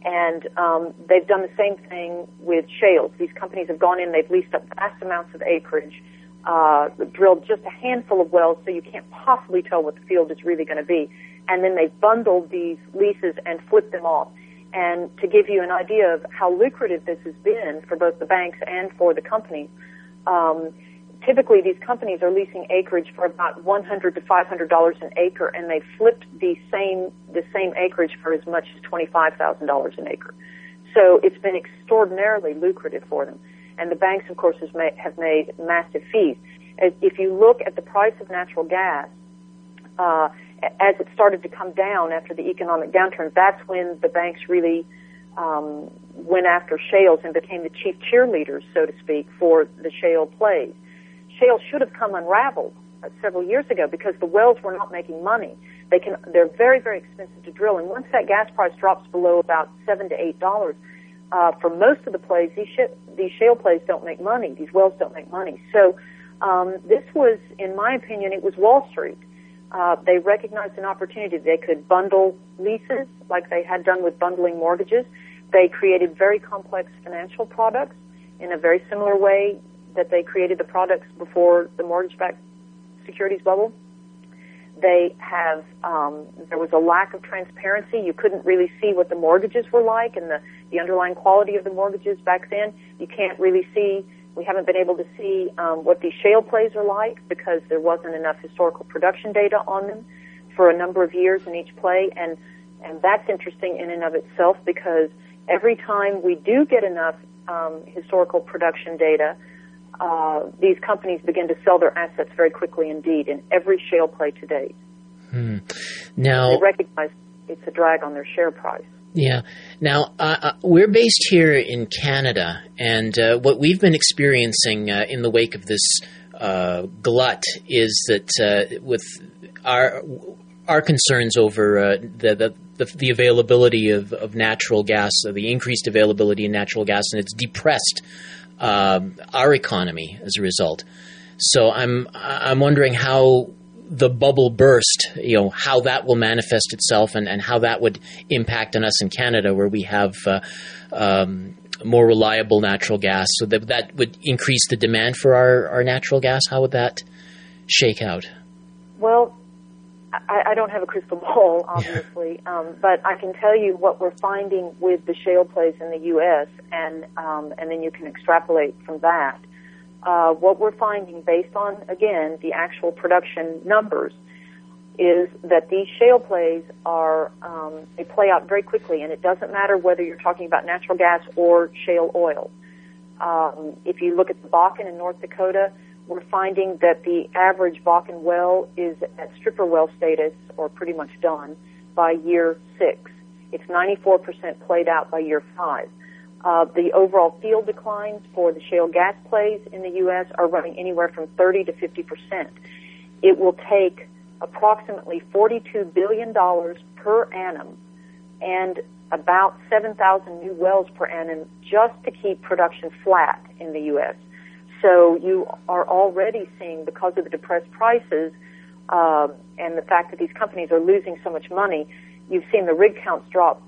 And um, they've done the same thing with shales. These companies have gone in, they've leased up vast amounts of acreage, uh, drilled just a handful of wells so you can't possibly tell what the field is really going to be. And then they've bundled these leases and flipped them off. And to give you an idea of how lucrative this has been for both the banks and for the companies, um, typically these companies are leasing acreage for about 100 to 500 dollars an acre, and they flipped the same the same acreage for as much as 25 thousand dollars an acre. So it's been extraordinarily lucrative for them, and the banks, of course, made, have made massive fees. If you look at the price of natural gas, uh, as it started to come down after the economic downturn, that's when the banks really um, went after shales and became the chief cheerleaders, so to speak, for the shale plays. Shale should have come unraveled uh, several years ago because the wells were not making money. They can, they're very, very expensive to drill, and once that gas price drops below about seven to eight dollars, uh, for most of the plays, these sh- these shale plays don't make money. These wells don't make money. So um, this was, in my opinion, it was Wall Street. Uh, they recognized an opportunity. They could bundle leases like they had done with bundling mortgages. They created very complex financial products in a very similar way that they created the products before the mortgage-backed securities bubble. They have um, there was a lack of transparency. You couldn't really see what the mortgages were like and the the underlying quality of the mortgages back then. You can't really see we haven't been able to see um, what these shale plays are like because there wasn't enough historical production data on them for a number of years in each play, and and that's interesting in and of itself because every time we do get enough um, historical production data, uh, these companies begin to sell their assets very quickly indeed in every shale play to date. Hmm. Now, they recognize it's a drag on their share price. Yeah. Now, uh, uh, we're based here in Canada, and uh, what we've been experiencing uh, in the wake of this uh, glut is that uh, with our our concerns over the, the, the availability of, of natural gas, the increased availability in natural gas, and it's depressed um, our economy as a result. So I'm I'm wondering how the bubble burst, you know, how that will manifest itself and, and how that would impact on us in Canada, where we have uh, um, more reliable natural gas. So that that would increase the demand for our, our natural gas. How would that shake out? Well, I, I don't have a crystal ball, obviously, um, but I can tell you what we're finding with the shale plays in the U.S. and um, and then you can extrapolate from that uh, what we're finding based on, again, the actual production numbers is that these shale plays are, um, they play out very quickly, and it doesn't matter whether you're talking about natural gas or shale oil. Um, if you look at the Bakken in North Dakota, we're finding that the average Bakken well is at stripper well status, or pretty much done, by year six. It's 94% played out by year five. Uh, the overall field declines for the shale gas plays in the U.S. are running anywhere from 30 to 50 percent. It will take approximately $42 billion per annum and about 7,000 new wells per annum just to keep production flat in the U.S. So you are already seeing, because of the depressed prices uh, and the fact that these companies are losing so much money, you've seen the rig counts drop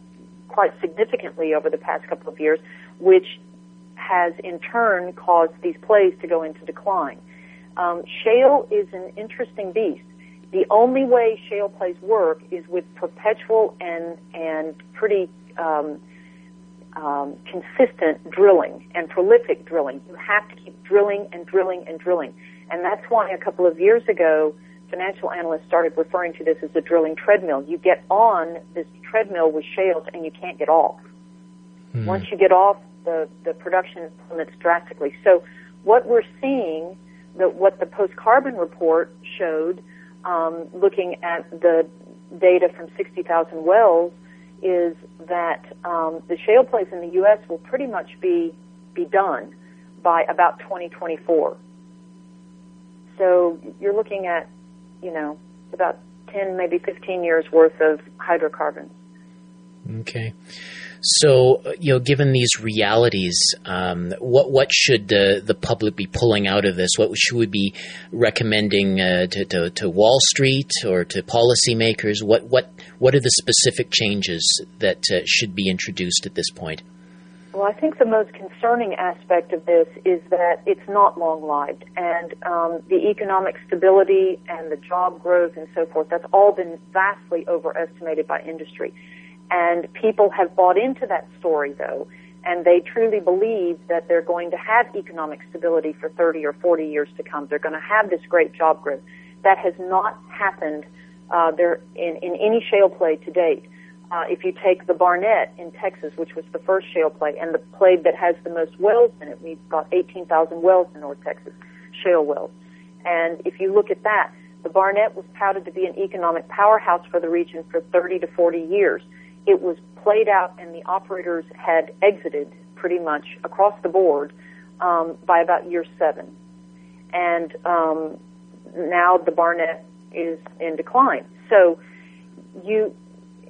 quite significantly over the past couple of years, which has in turn caused these plays to go into decline. Um, shale is an interesting beast. The only way shale plays work is with perpetual and and pretty um, um, consistent drilling and prolific drilling. You have to keep drilling and drilling and drilling, and that's why a couple of years ago financial analysts started referring to this as a drilling treadmill. You get on this treadmill with shales and you can't get off. Mm. Once you get off, the, the production plummets drastically. So what we're seeing, the, what the post-carbon report showed, um, looking at the data from 60,000 wells, is that um, the shale plays in the U.S. will pretty much be be done by about 2024. So you're looking at you know, about 10, maybe 15 years worth of hydrocarbons. Okay. So, you know, given these realities, um, what what should the the public be pulling out of this? What should we be recommending uh, to, to, to Wall Street or to policymakers? What what what are the specific changes that uh, should be introduced at this point? Well, I think the most concerning aspect of this is that it's not long lived, and um, the economic stability and the job growth and so forth, that's all been vastly overestimated by industry. And people have bought into that story, though, and they truly believe that they're going to have economic stability for 30 or 40 years to come. They're going to have this great job growth. That has not happened uh, there in, in any shale play to date. Uh, if you take the Barnett in Texas, which was the first shale play, and the play that has the most wells in it, we've got 18,000 wells in North Texas, shale wells. And if you look at that, the Barnett was touted to be an economic powerhouse for the region for 30 to 40 years. It was played out, and the operators had exited pretty much across the board um, by about year seven. And um, now the Barnett is in decline. So you,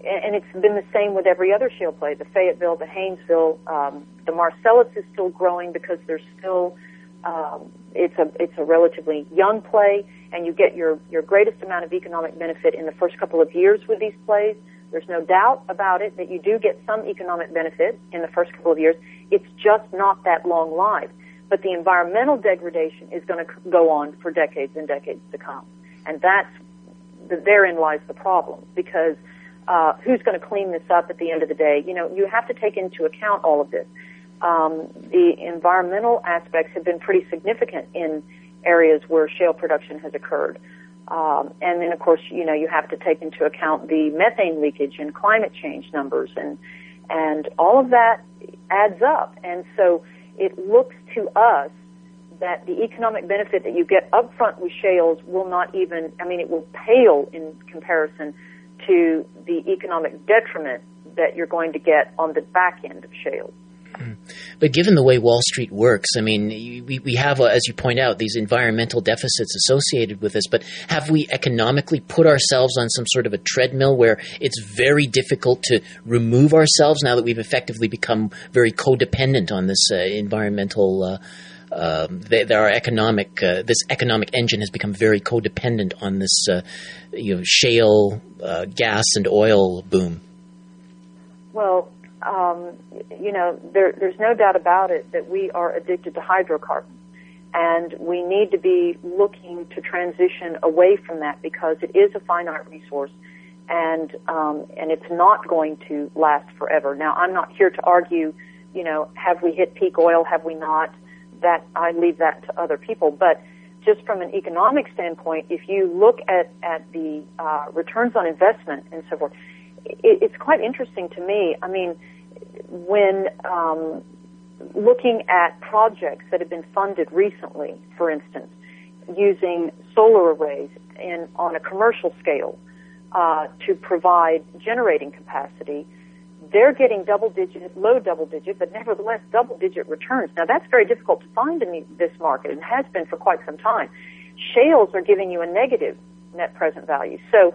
and it's been the same with every other shale play. The Fayetteville, the Haynesville, um, the Marcellus is still growing because there's still um, it's a it's a relatively young play, and you get your your greatest amount of economic benefit in the first couple of years with these plays. There's no doubt about it that you do get some economic benefit in the first couple of years. It's just not that long lived. But the environmental degradation is going to go on for decades and decades to come, and that's therein lies the problem because uh, who's going to clean this up at the end of the day? You know, you have to take into account all of this um, the environmental aspects have been pretty significant in areas where shale production has occurred. Um, and then, of course, you know, you have to take into account the methane leakage and climate change numbers, and and all of that adds up. And so, it looks to us that the economic benefit that you get upfront with shales will not even, I mean, it will pale in comparison to the economic detriment that you're going to get on the back end of shales. <clears throat> But given the way Wall Street works, I mean, we, we have, uh, as you point out, these environmental deficits associated with this, but have we economically put ourselves on some sort of a treadmill where it's very difficult to remove ourselves now that we've effectively become very codependent on this uh, environmental? Uh, there are economic. Uh, this economic engine has become very codependent on this, uh, you know, shale uh, gas and oil boom. Well, um, you know, there, there's no doubt about it that we are addicted to hydrocarbons. And we need to be looking to transition away from that because it is a finite resource and, um, and it's not going to last forever. Now, I'm not here to argue, you know, have we hit peak oil, have we not? That, I leave that to other people. But just from an economic standpoint, if you look at, at the uh, returns on investment and so forth, it, it's quite interesting to me. I mean, when um, looking at projects that have been funded recently, for instance, using solar arrays in, on a commercial scale uh, to provide generating capacity, they're getting double digit, low double digit, but nevertheless double digit returns. Now that's very difficult to find in the, this market and has been for quite some time. Shales are giving you a negative net present value. So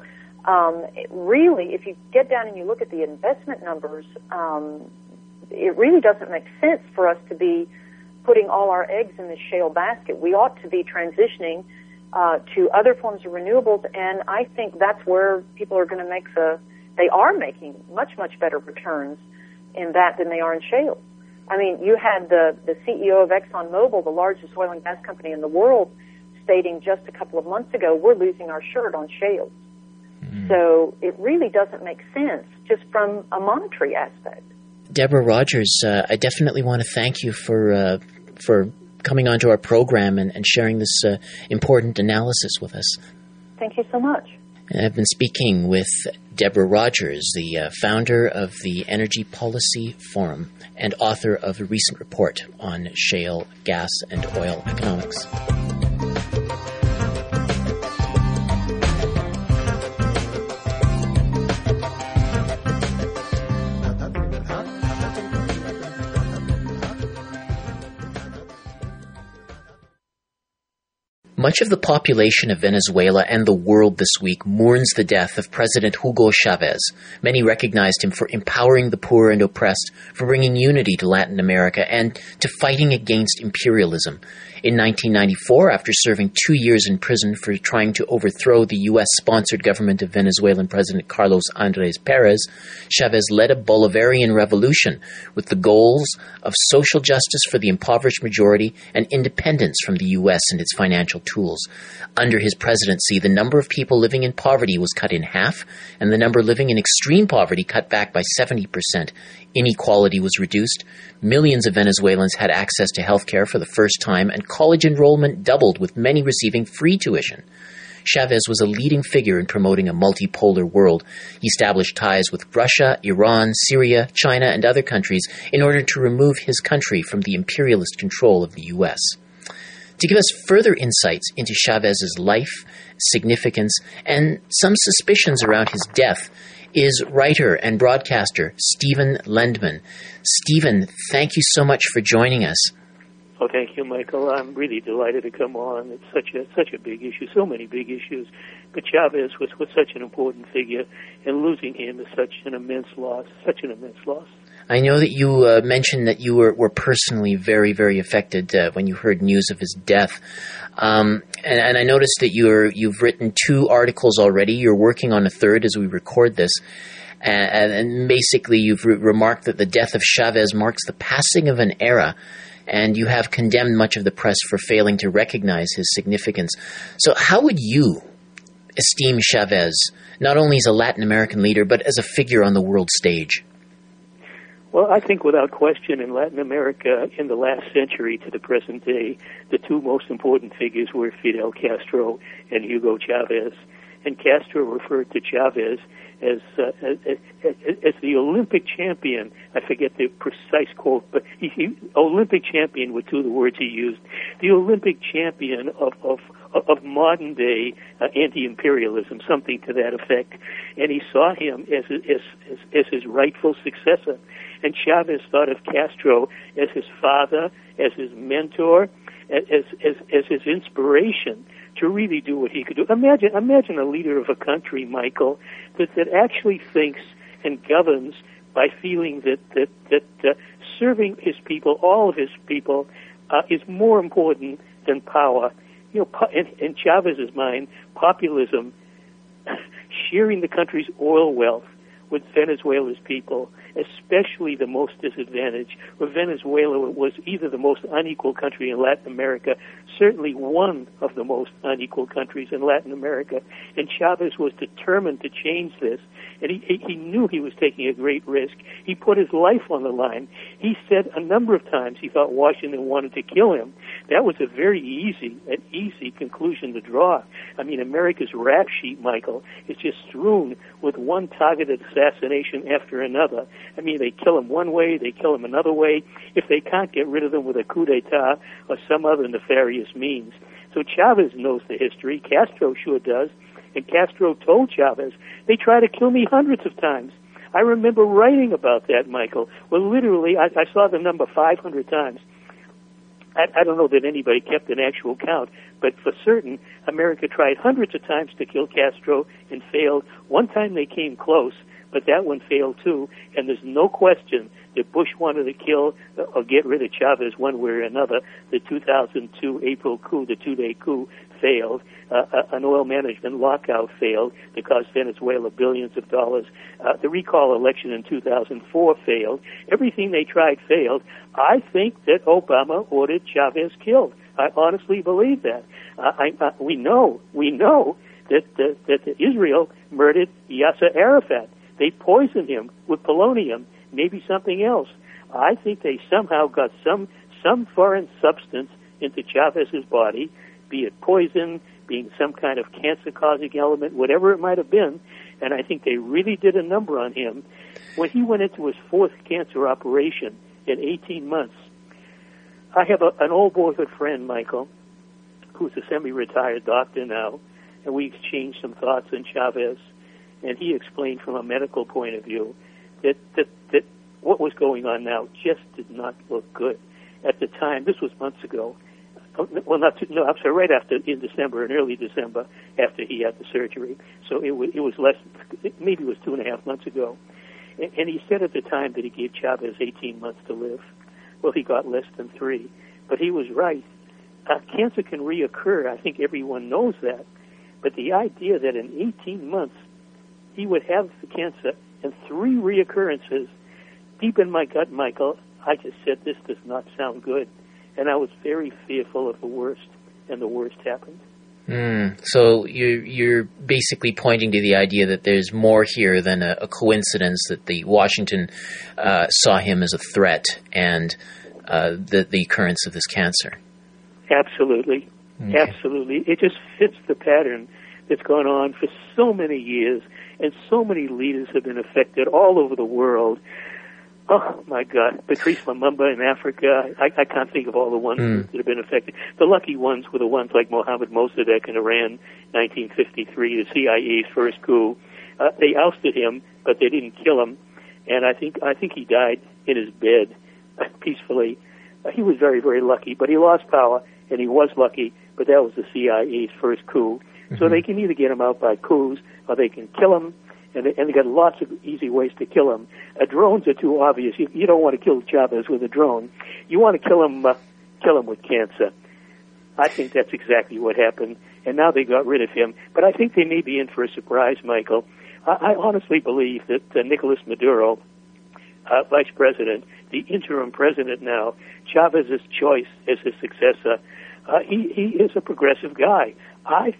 um, really, if you get down and you look at the investment numbers, um, it really doesn't make sense for us to be putting all our eggs in this shale basket. We ought to be transitioning uh, to other forms of renewables, and I think that's where people are going to make the. They are making much much better returns in that than they are in shale. I mean, you had the the CEO of ExxonMobil, the largest oil and gas company in the world, stating just a couple of months ago, "We're losing our shirt on shales." Mm. So it really doesn't make sense just from a monetary aspect. Deborah Rogers, uh, I definitely want to thank you for uh, for coming onto our program and, and sharing this uh, important analysis with us. Thank you so much. And I've been speaking with Deborah Rogers, the uh, founder of the Energy Policy Forum and author of a recent report on shale gas and oil economics. Much of the population of Venezuela and the world this week mourns the death of President Hugo Chavez. Many recognized him for empowering the poor and oppressed, for bringing unity to Latin America, and to fighting against imperialism. In 1994, after serving two years in prison for trying to overthrow the U.S. sponsored government of Venezuelan President Carlos Andres Perez, Chavez led a Bolivarian revolution with the goals of social justice for the impoverished majority and independence from the U.S. and its financial tools. Under his presidency, the number of people living in poverty was cut in half, and the number living in extreme poverty cut back by 70%. Inequality was reduced. Millions of Venezuelans had access to health care for the first time, and college enrollment doubled, with many receiving free tuition. Chavez was a leading figure in promoting a multipolar world. He established ties with Russia, Iran, Syria, China, and other countries in order to remove his country from the imperialist control of the U.S. To give us further insights into Chavez's life, significance, and some suspicions around his death, is writer and broadcaster Stephen Lendman. Stephen, thank you so much for joining us. Oh, thank you, Michael. I'm really delighted to come on. It's such a such a big issue, so many big issues. But Chavez was, was such an important figure, and losing him is such an immense loss, such an immense loss. I know that you uh, mentioned that you were, were personally very, very affected uh, when you heard news of his death. Um, and, and, I noticed that you're, you've written two articles already. You're working on a third as we record this. And, and basically, you've re- remarked that the death of Chavez marks the passing of an era and you have condemned much of the press for failing to recognize his significance. So, how would you esteem Chavez, not only as a Latin American leader, but as a figure on the world stage? Well, I think without question in Latin America in the last century to the present day, the two most important figures were Fidel Castro and Hugo Chavez. And Castro referred to Chavez as, uh, as, as, the Olympic champion. I forget the precise quote, but he, he, Olympic champion were two of the words he used. The Olympic champion of of, of modern day uh, anti-imperialism, something to that effect. And he saw him as as as, as his rightful successor. And Chavez thought of Castro as his father, as his mentor, as as as his inspiration to really do what he could do. Imagine, imagine a leader of a country, Michael, that, that actually thinks and governs by feeling that that that uh, serving his people, all of his people, uh, is more important than power. You know, in, in Chavez's mind, populism, <laughs> sharing the country's oil wealth with Venezuela's people, especially the most disadvantaged, where Venezuela was either the most unequal country in Latin America, certainly one of the most unequal countries in Latin America. And Chavez was determined to change this. And he, he knew he was taking a great risk. He put his life on the line. He said a number of times he thought Washington wanted to kill him. That was a very easy, an easy conclusion to draw. I mean, America's rap sheet, Michael, is just strewn with one targeted assassination after another. I mean, they kill him one way, they kill him another way. If they can't get rid of them with a coup d'etat or some other nefarious means. So Chavez knows the history. Castro sure does. And Castro told Chavez, they try to kill me hundreds of times. I remember writing about that, Michael. Well, literally, I, I saw the number 500 times. I, I don't know that anybody kept an actual count, but for certain, America tried hundreds of times to kill Castro and failed. One time they came close, but that one failed too. And there's no question that Bush wanted to kill or get rid of Chavez one way or another. The 2002 April coup, the two-day coup, failed. Uh, uh, an oil management lockout failed that cost Venezuela billions of dollars. Uh, the recall election in 2004 failed. Everything they tried failed. I think that Obama ordered Chavez killed. I honestly believe that. Uh, I, uh, we know, we know that, that, that Israel murdered Yasser Arafat. They poisoned him with polonium, maybe something else. I think they somehow got some some foreign substance into Chavez's body, be it poison, being some kind of cancer-causing element, whatever it might have been. And I think they really did a number on him when he went into his fourth cancer operation in 18 months. I have a, an old boyhood friend, Michael, who's a semi-retired doctor now, and we exchanged some thoughts on Chavez and he explained from a medical point of view that that that what was going on now just did not look good at the time. This was months ago. Oh, well, not no, I'm sorry. Right after in December, in early December, after he had the surgery. So it was it was less, maybe it was two and a half months ago. And, and he said at the time that he gave Chavez 18 months to live. Well, he got less than three, but he was right. Uh, cancer can reoccur. I think everyone knows that. But the idea that in 18 months he would have the cancer and three reoccurrences. Deep in my gut, Michael, I just said, this does not sound good. And I was very fearful of the worst. and the worst happened. Mm, so you're you're basically pointing to the idea that there's more here than a, a coincidence that the Washington uh, saw him as a threat and uh, the the occurrence of this cancer. Absolutely, okay. absolutely. It just fits the pattern that's gone on for so many years, and so many leaders have been affected all over the world Oh my God, Patrice Lumumba in Africa. I, I can't think of all the ones mm. that have been affected. The lucky ones were the ones like Mohammad Mossadegh in Iran, 1953, the CIA's first coup. Uh, they ousted him, but they didn't kill him, and I think I think he died in his bed peacefully. Uh, he was very very lucky, but he lost power, and he was lucky. But that was the CIA's first coup. Mm-hmm. So they can either get him out by coups, or they can kill him and they, and they got lots of easy ways to kill him. Uh, drones are too obvious. You, you don't want to kill Chavez with a drone. You want to kill him, uh, kill him with cancer. I think that's exactly what happened, and now they got rid of him. But I think they may be in for a surprise, Michael. I, I honestly believe that uh, Nicolas Maduro, uh, vice president, the interim president now, Chavez's choice as his successor, uh, he, he is a progressive guy. I,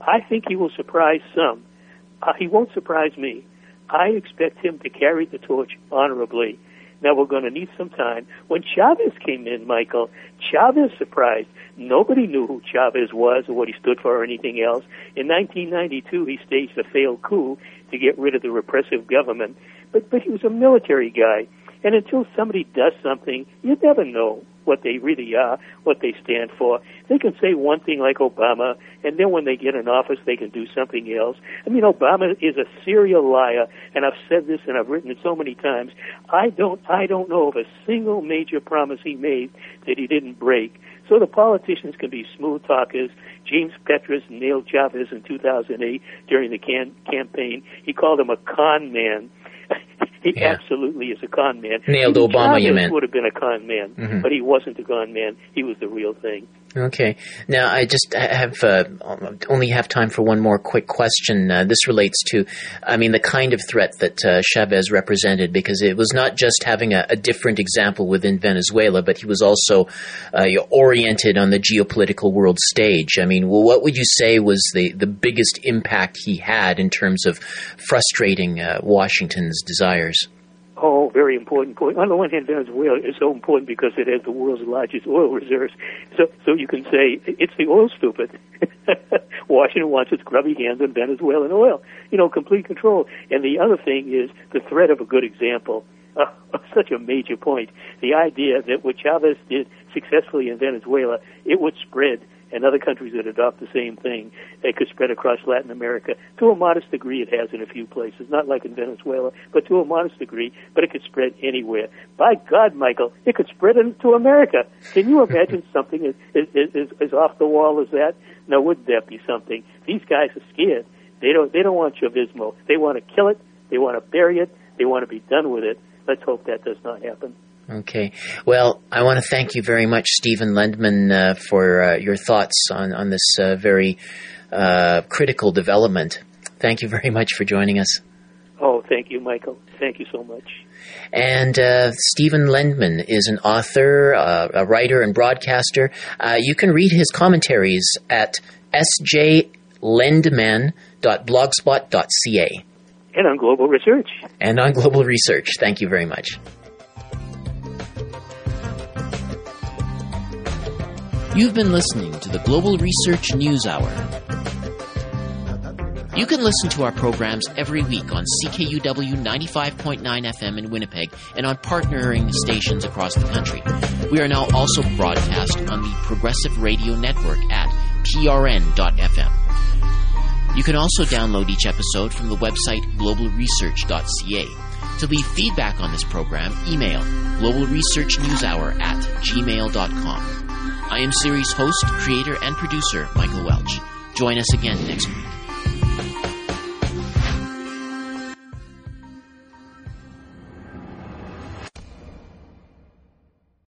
I think he will surprise some uh, he won't surprise me. I expect him to carry the torch honorably. Now we're going to need some time. When Chavez came in, Michael, Chavez surprised. Nobody knew who Chavez was or what he stood for or anything else. In 1992, he staged a failed coup to get rid of the repressive government. But but he was a military guy, and until somebody does something, you never know what they really are, what they stand for. They can say one thing like Obama, and then when they get in office, they can do something else. I mean, Obama is a serial liar, and I've said this and I've written it so many times. I don't, I don't know of a single major promise he made that he didn't break. So the politicians can be smooth talkers. James Petras nailed Chavez in 2008 during the can- campaign. He called him a con man. He yeah. absolutely is a con man. Nailed Even Obama, Chavez you meant. would have been a con man, mm-hmm. but he wasn't a con man. He was the real thing. Okay. Now, I just have uh, only have time for one more quick question. Uh, this relates to, I mean, the kind of threat that uh, Chavez represented, because it was not just having a, a different example within Venezuela, but he was also uh, oriented on the geopolitical world stage. I mean, well, what would you say was the, the biggest impact he had in terms of frustrating uh, Washington's desires? Oh, very important point. On the one hand, Venezuela is so important because it has the world's largest oil reserves. So, so you can say it's the oil stupid. <laughs> Washington wants its grubby hands on Venezuelan oil. You know, complete control. And the other thing is the threat of a good example. Uh, <laughs> such a major point. The idea that what Chavez did successfully in Venezuela, it would spread and other countries that adopt the same thing, it could spread across Latin America. To a modest degree, it has in a few places, not like in Venezuela, but to a modest degree, but it could spread anywhere. By God, Michael, it could spread into America. Can you imagine <laughs> something as, as, as, as off the wall as that? Now, wouldn't that be something? These guys are scared. They don't, they don't want Chavismo. They want to kill it. They want to bury it. They want to be done with it. Let's hope that does not happen. Okay. Well, I want to thank you very much, Stephen Lendman, uh, for uh, your thoughts on, on this uh, very uh, critical development. Thank you very much for joining us. Oh, thank you, Michael. Thank you so much. And uh, Stephen Lendman is an author, uh, a writer, and broadcaster. you can read his commentaries at sjlendman.blogspot.ca. And on Global Research. And on Global Research. Thank you very much. You've been listening to the Global Research News Hour. You can listen to our programs every week on CKUW 95.9 FM in Winnipeg and on partnering stations across the country. We are now also broadcast on the Progressive Radio Network at prn.fm. You can also download each episode from the website globalresearch.ca. To leave feedback on this program, email globalresearchnewshour at gmail.com. I am series host, creator, and producer Michael Welch. Join us again next week.